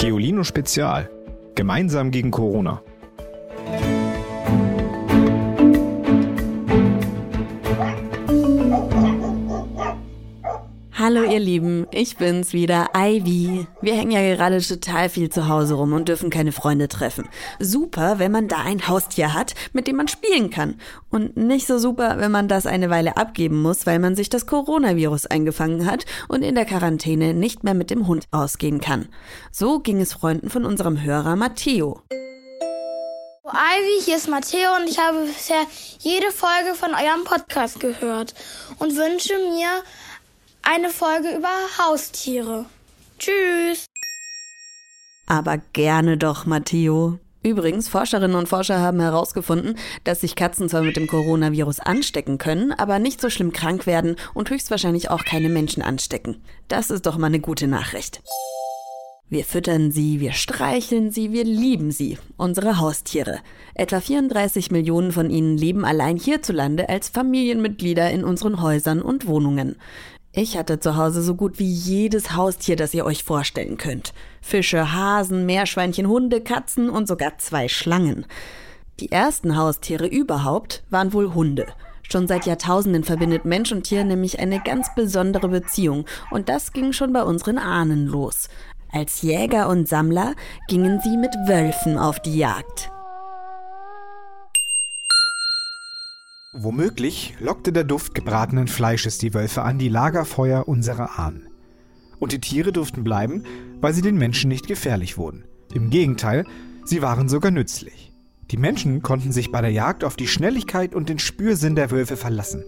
Geolino Spezial. Gemeinsam gegen Corona. Hallo ihr Lieben, ich bin's wieder, Ivy. Wir hängen ja gerade total viel zu Hause rum und dürfen keine Freunde treffen. Super, wenn man da ein Haustier hat, mit dem man spielen kann. Und nicht so super, wenn man das eine Weile abgeben muss, weil man sich das Coronavirus eingefangen hat und in der Quarantäne nicht mehr mit dem Hund ausgehen kann. So ging es Freunden von unserem Hörer Matteo. Ivy, hier ist Matteo und ich habe bisher jede Folge von eurem Podcast gehört und wünsche mir eine Folge über Haustiere. Tschüss. Aber gerne doch, Matteo. Übrigens, Forscherinnen und Forscher haben herausgefunden, dass sich Katzen zwar mit dem Coronavirus anstecken können, aber nicht so schlimm krank werden und höchstwahrscheinlich auch keine Menschen anstecken. Das ist doch mal eine gute Nachricht. Wir füttern sie, wir streicheln sie, wir lieben sie, unsere Haustiere. Etwa 34 Millionen von ihnen leben allein hierzulande als Familienmitglieder in unseren Häusern und Wohnungen. Ich hatte zu Hause so gut wie jedes Haustier, das ihr euch vorstellen könnt. Fische, Hasen, Meerschweinchen, Hunde, Katzen und sogar zwei Schlangen. Die ersten Haustiere überhaupt waren wohl Hunde. Schon seit Jahrtausenden verbindet Mensch und Tier nämlich eine ganz besondere Beziehung und das ging schon bei unseren Ahnen los. Als Jäger und Sammler gingen sie mit Wölfen auf die Jagd. Womöglich lockte der Duft gebratenen Fleisches die Wölfe an die Lagerfeuer unserer Ahnen. Und die Tiere durften bleiben, weil sie den Menschen nicht gefährlich wurden. Im Gegenteil, sie waren sogar nützlich. Die Menschen konnten sich bei der Jagd auf die Schnelligkeit und den Spürsinn der Wölfe verlassen.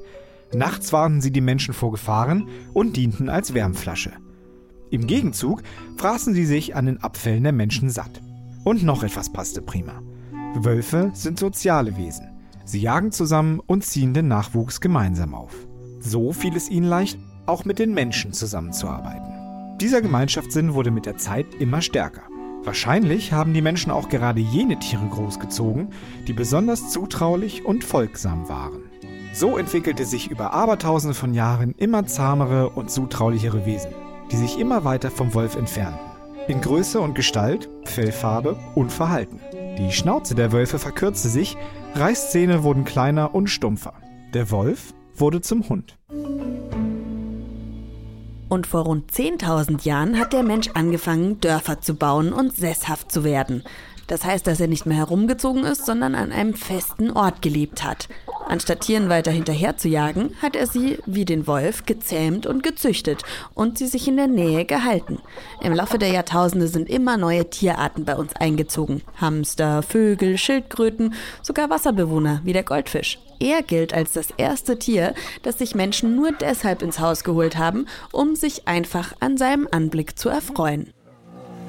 Nachts warnten sie die Menschen vor Gefahren und dienten als Wärmflasche. Im Gegenzug fraßen sie sich an den Abfällen der Menschen satt. Und noch etwas passte prima. Wölfe sind soziale Wesen. Sie jagen zusammen und ziehen den Nachwuchs gemeinsam auf. So fiel es ihnen leicht, auch mit den Menschen zusammenzuarbeiten. Dieser Gemeinschaftssinn wurde mit der Zeit immer stärker. Wahrscheinlich haben die Menschen auch gerade jene Tiere großgezogen, die besonders zutraulich und folgsam waren. So entwickelte sich über Abertausende von Jahren immer zahmere und zutraulichere Wesen, die sich immer weiter vom Wolf entfernten. In Größe und Gestalt, Fellfarbe und Verhalten. Die Schnauze der Wölfe verkürzte sich, Reißzähne wurden kleiner und stumpfer. Der Wolf wurde zum Hund. Und vor rund 10.000 Jahren hat der Mensch angefangen, Dörfer zu bauen und sesshaft zu werden. Das heißt, dass er nicht mehr herumgezogen ist, sondern an einem festen Ort gelebt hat. Anstatt Tieren weiter hinterher zu jagen, hat er sie, wie den Wolf, gezähmt und gezüchtet und sie sich in der Nähe gehalten. Im Laufe der Jahrtausende sind immer neue Tierarten bei uns eingezogen. Hamster, Vögel, Schildkröten, sogar Wasserbewohner wie der Goldfisch. Er gilt als das erste Tier, das sich Menschen nur deshalb ins Haus geholt haben, um sich einfach an seinem Anblick zu erfreuen.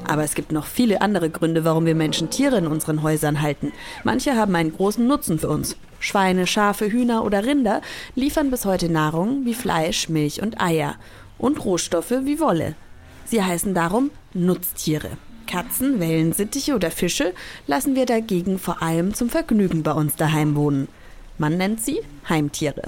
Aber es gibt noch viele andere Gründe, warum wir Menschen Tiere in unseren Häusern halten. Manche haben einen großen Nutzen für uns. Schweine, Schafe, Hühner oder Rinder liefern bis heute Nahrung wie Fleisch, Milch und Eier und Rohstoffe wie Wolle. Sie heißen darum Nutztiere. Katzen, Wellensittiche oder Fische lassen wir dagegen vor allem zum Vergnügen bei uns daheim wohnen. Man nennt sie Heimtiere.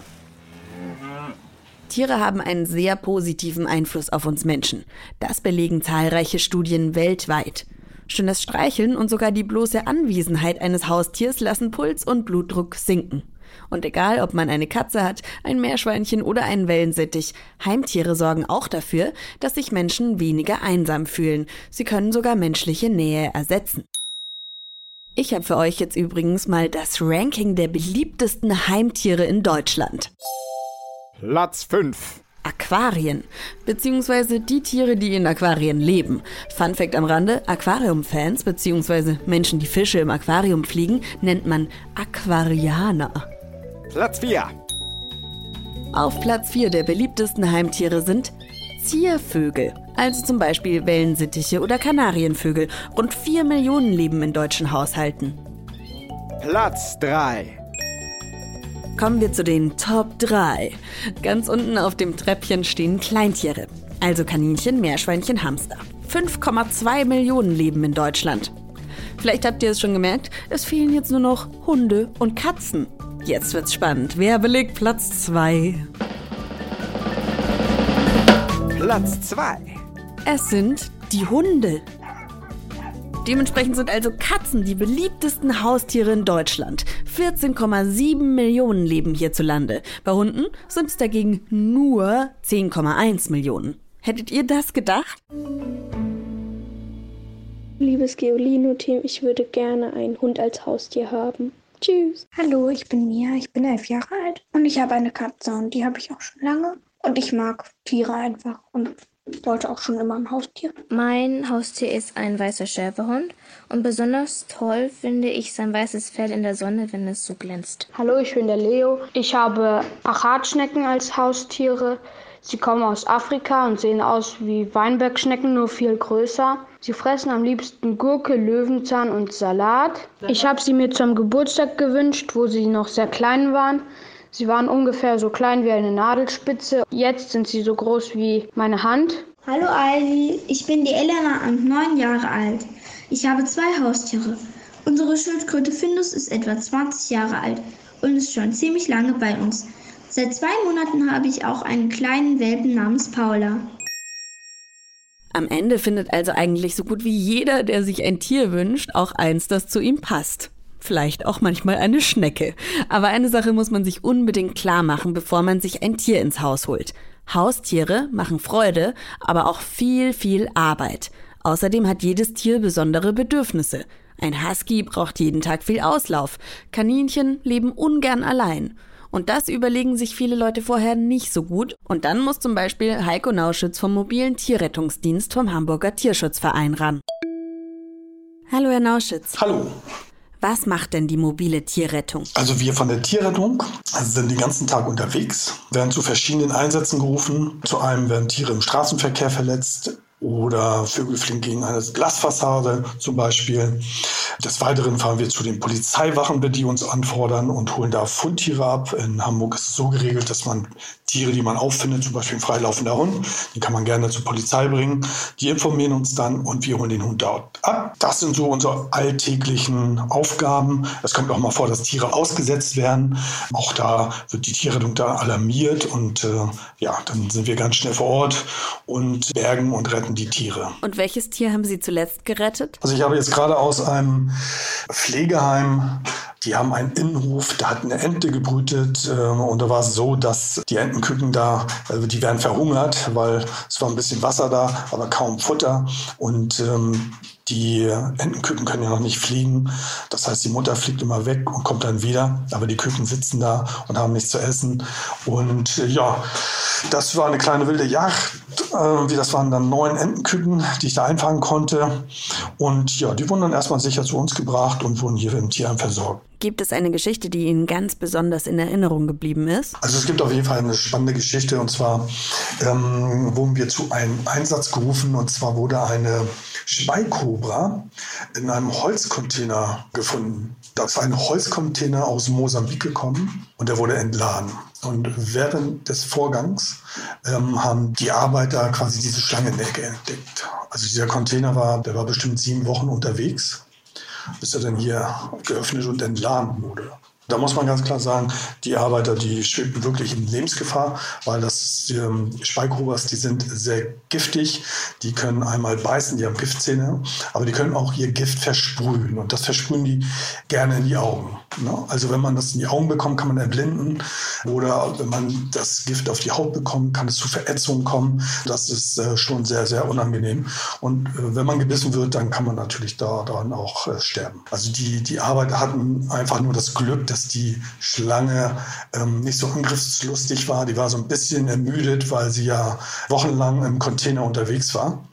Tiere haben einen sehr positiven Einfluss auf uns Menschen. Das belegen zahlreiche Studien weltweit. Schon das Streicheln und sogar die bloße Anwesenheit eines Haustiers lassen Puls und Blutdruck sinken. Und egal, ob man eine Katze hat, ein Meerschweinchen oder einen Wellensittich, Heimtiere sorgen auch dafür, dass sich Menschen weniger einsam fühlen. Sie können sogar menschliche Nähe ersetzen. Ich habe für euch jetzt übrigens mal das Ranking der beliebtesten Heimtiere in Deutschland. Platz 5. Aquarien, beziehungsweise die Tiere, die in Aquarien leben. Fun Fact am Rande, Aquariumfans, beziehungsweise Menschen, die Fische im Aquarium pflegen, nennt man Aquarianer. Platz 4. Auf Platz 4 der beliebtesten Heimtiere sind Ziervögel, also zum Beispiel Wellensittiche oder Kanarienvögel. Rund 4 Millionen leben in deutschen Haushalten. Platz 3. Kommen wir zu den Top 3. Ganz unten auf dem Treppchen stehen Kleintiere, also Kaninchen, Meerschweinchen, Hamster. 5,2 Millionen leben in Deutschland. Vielleicht habt ihr es schon gemerkt, es fehlen jetzt nur noch Hunde und Katzen. Jetzt wird's spannend. Wer belegt Platz 2? Platz 2. Es sind die Hunde. Dementsprechend sind also Katzen die beliebtesten Haustiere in Deutschland. 14,7 Millionen leben hierzulande. Bei Hunden sind es dagegen nur 10,1 Millionen. Hättet ihr das gedacht? Liebes Geolino-Team, ich würde gerne einen Hund als Haustier haben. Tschüss. Hallo, ich bin Mia, ich bin elf Jahre alt und ich habe eine Katze und die habe ich auch schon lange. Und ich mag Tiere einfach und wollte auch schon immer ein Haustier. Mein Haustier ist ein weißer Schäferhund und besonders toll finde ich sein weißes Fell in der Sonne, wenn es so glänzt. Hallo, ich bin der Leo. Ich habe Achatschnecken als Haustiere. Sie kommen aus Afrika und sehen aus wie Weinbergschnecken, nur viel größer. Sie fressen am liebsten Gurke, Löwenzahn und Salat. Ich habe sie mir zum Geburtstag gewünscht, wo sie noch sehr klein waren. Sie waren ungefähr so klein wie eine Nadelspitze. Jetzt sind sie so groß wie meine Hand. Hallo Ivy, ich bin die Elena und neun Jahre alt. Ich habe zwei Haustiere. Unsere Schildkröte Findus ist etwa 20 Jahre alt und ist schon ziemlich lange bei uns. Seit zwei Monaten habe ich auch einen kleinen Welpen namens Paula. Am Ende findet also eigentlich so gut wie jeder, der sich ein Tier wünscht, auch eins, das zu ihm passt vielleicht auch manchmal eine Schnecke. Aber eine Sache muss man sich unbedingt klar machen, bevor man sich ein Tier ins Haus holt. Haustiere machen Freude, aber auch viel, viel Arbeit. Außerdem hat jedes Tier besondere Bedürfnisse. Ein Husky braucht jeden Tag viel Auslauf. Kaninchen leben ungern allein. Und das überlegen sich viele Leute vorher nicht so gut. Und dann muss zum Beispiel Heiko Nauschütz vom mobilen Tierrettungsdienst vom Hamburger Tierschutzverein ran. Hallo, Herr Nauschütz. Hallo. Was macht denn die mobile Tierrettung? Also wir von der Tierrettung sind den ganzen Tag unterwegs, werden zu verschiedenen Einsätzen gerufen. Zu einem werden Tiere im Straßenverkehr verletzt, oder Vögel fliegen gegen eine Glasfassade zum Beispiel. Des Weiteren fahren wir zu den Polizeiwachen, die uns anfordern und holen da Fundtiere ab. In Hamburg ist es so geregelt, dass man Tiere, die man auffindet, zum Beispiel ein freilaufender Hund, die kann man gerne zur Polizei bringen. Die informieren uns dann und wir holen den Hund dort ab. Das sind so unsere alltäglichen Aufgaben. Es kommt auch mal vor, dass Tiere ausgesetzt werden. Auch da wird die Tierrettung da alarmiert und äh, ja, dann sind wir ganz schnell vor Ort und bergen und retten die Tiere. Und welches Tier haben Sie zuletzt gerettet? Also ich habe jetzt gerade aus einem Pflegeheim die haben einen Innenhof, da hat eine Ente gebrütet äh, und da war es so, dass die Entenküken da, also die werden verhungert, weil es war ein bisschen Wasser da, aber kaum Futter. Und ähm, die Entenküken können ja noch nicht fliegen. Das heißt, die Mutter fliegt immer weg und kommt dann wieder. Aber die Küken sitzen da und haben nichts zu essen. Und äh, ja, das war eine kleine wilde Jagd. Äh, das waren dann neun Entenküken, die ich da einfangen konnte. Und ja, die wurden dann erstmal sicher zu uns gebracht und wurden hier im Tierheim versorgt. Gibt es eine Geschichte, die Ihnen ganz besonders in Erinnerung geblieben ist? Also es gibt auf jeden Fall eine spannende Geschichte und zwar ähm, wurden wir zu einem Einsatz gerufen und zwar wurde eine Speikobra in einem Holzcontainer gefunden. Das war ein Holzcontainer aus Mosambik gekommen und der wurde entladen. Und während des Vorgangs ähm, haben die Arbeiter quasi diese Schlangennägel entdeckt. Also dieser Container war, der war bestimmt sieben Wochen unterwegs bis er dann hier geöffnet und entladen wurde. Da muss man ganz klar sagen, die Arbeiter, die schwebten wirklich in Lebensgefahr, weil das ähm, Speikrobers, die sind sehr giftig. Die können einmal beißen, die haben Giftzähne, aber die können auch ihr Gift versprühen. Und das versprühen die gerne in die Augen. Ne? Also wenn man das in die Augen bekommt, kann man erblinden. Oder wenn man das Gift auf die Haut bekommt, kann es zu Verätzungen kommen. Das ist äh, schon sehr, sehr unangenehm. Und äh, wenn man gebissen wird, dann kann man natürlich daran auch äh, sterben. Also die, die Arbeiter hatten einfach nur das Glück, dass die Schlange ähm, nicht so angriffslustig war. Die war so ein bisschen ermüdet, weil sie ja wochenlang im Container unterwegs war.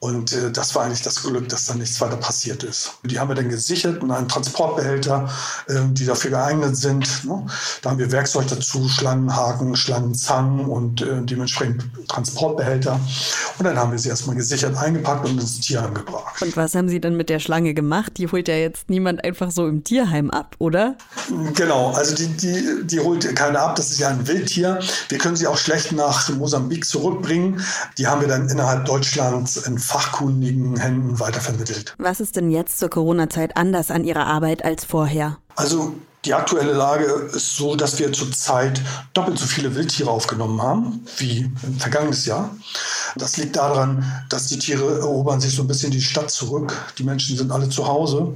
Und äh, das war eigentlich das Glück, dass da nichts weiter passiert ist. Die haben wir dann gesichert in einen Transportbehälter, äh, die dafür geeignet sind. Ne? Da haben wir Werkzeug dazu, Schlangenhaken, Schlangenzangen und äh, dementsprechend Transportbehälter. Und dann haben wir sie erstmal gesichert, eingepackt und ins Tierheim gebracht. Und was haben Sie dann mit der Schlange gemacht? Die holt ja jetzt niemand einfach so im Tierheim ab, oder? Genau, also die, die, die holt keiner ab. Das ist ja ein Wildtier. Wir können sie auch schlecht nach Mosambik zurückbringen. Die haben wir dann innerhalb Deutschlands in fachkundigen Händen weitervermittelt. Was ist denn jetzt zur Corona-Zeit anders an Ihrer Arbeit als vorher? Also Die aktuelle Lage ist so, dass wir zurzeit doppelt so viele Wildtiere aufgenommen haben wie im vergangenes Jahr. Das liegt daran, dass die Tiere erobern sich so ein bisschen die Stadt zurück. Die Menschen sind alle zu Hause.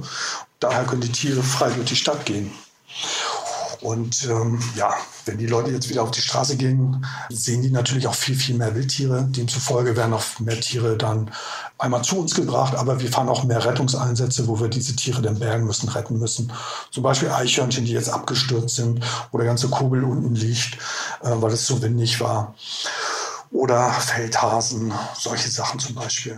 Daher können die Tiere frei durch die Stadt gehen. Und ähm, ja, wenn die Leute jetzt wieder auf die Straße gehen, sehen die natürlich auch viel, viel mehr Wildtiere. Demzufolge werden auch mehr Tiere dann einmal zu uns gebracht, aber wir fahren auch mehr Rettungseinsätze, wo wir diese Tiere dann bergen müssen, retten müssen. Zum Beispiel Eichhörnchen, die jetzt abgestürzt sind, wo der ganze Kugel unten liegt, äh, weil es so windig war. Oder Feldhasen, solche Sachen zum Beispiel.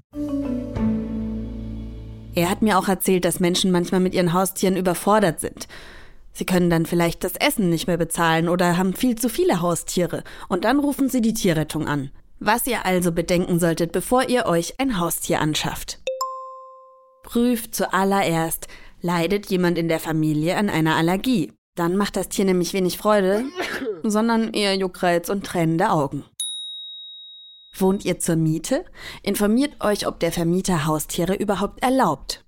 Er hat mir auch erzählt, dass Menschen manchmal mit ihren Haustieren überfordert sind. Sie können dann vielleicht das Essen nicht mehr bezahlen oder haben viel zu viele Haustiere und dann rufen sie die Tierrettung an. Was ihr also bedenken solltet, bevor ihr euch ein Haustier anschafft. Prüft zuallererst, leidet jemand in der Familie an einer Allergie. Dann macht das Tier nämlich wenig Freude, sondern eher Juckreiz und tränende Augen. Wohnt ihr zur Miete? Informiert euch, ob der Vermieter Haustiere überhaupt erlaubt.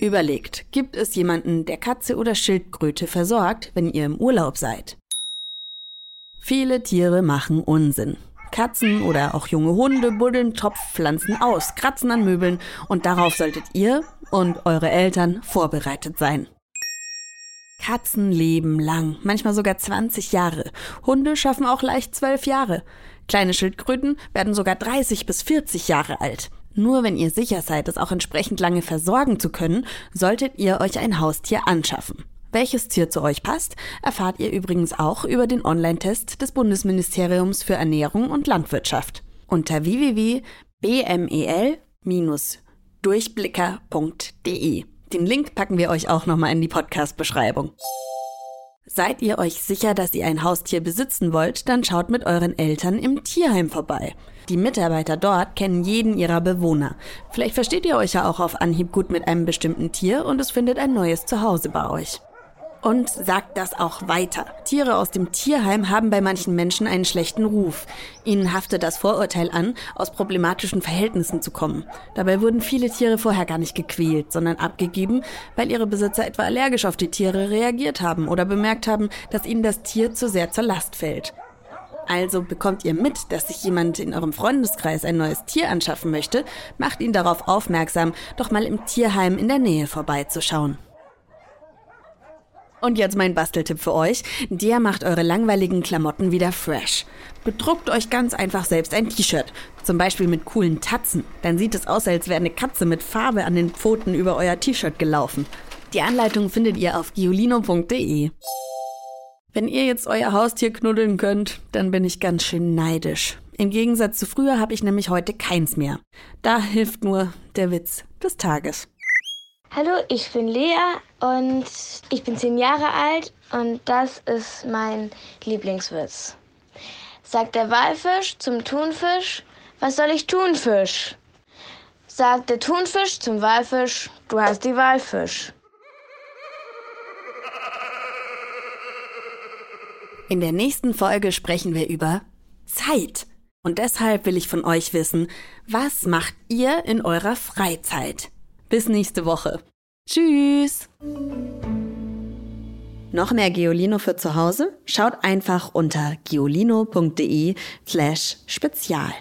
Überlegt, gibt es jemanden, der Katze oder Schildkröte versorgt, wenn ihr im Urlaub seid? Viele Tiere machen Unsinn. Katzen oder auch junge Hunde buddeln Topfpflanzen aus, kratzen an Möbeln und darauf solltet ihr und eure Eltern vorbereitet sein. Katzen leben lang, manchmal sogar 20 Jahre. Hunde schaffen auch leicht 12 Jahre. Kleine Schildkröten werden sogar 30 bis 40 Jahre alt. Nur wenn ihr sicher seid, es auch entsprechend lange versorgen zu können, solltet ihr euch ein Haustier anschaffen. Welches Tier zu euch passt, erfahrt ihr übrigens auch über den Online-Test des Bundesministeriums für Ernährung und Landwirtschaft unter www.bmel-durchblicker.de. Den Link packen wir euch auch nochmal in die Podcast-Beschreibung. Seid ihr euch sicher, dass ihr ein Haustier besitzen wollt, dann schaut mit euren Eltern im Tierheim vorbei. Die Mitarbeiter dort kennen jeden ihrer Bewohner. Vielleicht versteht ihr euch ja auch auf Anhieb gut mit einem bestimmten Tier und es findet ein neues Zuhause bei euch. Und sagt das auch weiter. Tiere aus dem Tierheim haben bei manchen Menschen einen schlechten Ruf. Ihnen haftet das Vorurteil an, aus problematischen Verhältnissen zu kommen. Dabei wurden viele Tiere vorher gar nicht gequält, sondern abgegeben, weil ihre Besitzer etwa allergisch auf die Tiere reagiert haben oder bemerkt haben, dass ihnen das Tier zu sehr zur Last fällt. Also bekommt ihr mit, dass sich jemand in eurem Freundeskreis ein neues Tier anschaffen möchte, macht ihn darauf aufmerksam, doch mal im Tierheim in der Nähe vorbeizuschauen. Und jetzt mein Basteltipp für euch. Der macht eure langweiligen Klamotten wieder fresh. Bedruckt euch ganz einfach selbst ein T-Shirt. Zum Beispiel mit coolen Tatzen. Dann sieht es aus, als wäre eine Katze mit Farbe an den Pfoten über euer T-Shirt gelaufen. Die Anleitung findet ihr auf giolino.de. Wenn ihr jetzt euer Haustier knuddeln könnt, dann bin ich ganz schön neidisch. Im Gegensatz zu früher habe ich nämlich heute keins mehr. Da hilft nur der Witz des Tages. Hallo, ich bin Lea und ich bin zehn Jahre alt und das ist mein Lieblingswitz. Sagt der Walfisch zum Thunfisch, was soll ich tun, Fisch? Sagt der Thunfisch zum Walfisch, du hast die Walfisch. In der nächsten Folge sprechen wir über Zeit. Und deshalb will ich von euch wissen, was macht ihr in eurer Freizeit? Bis nächste Woche. Tschüss! Noch mehr Geolino für zu Hause? Schaut einfach unter geolino.de slash spezial.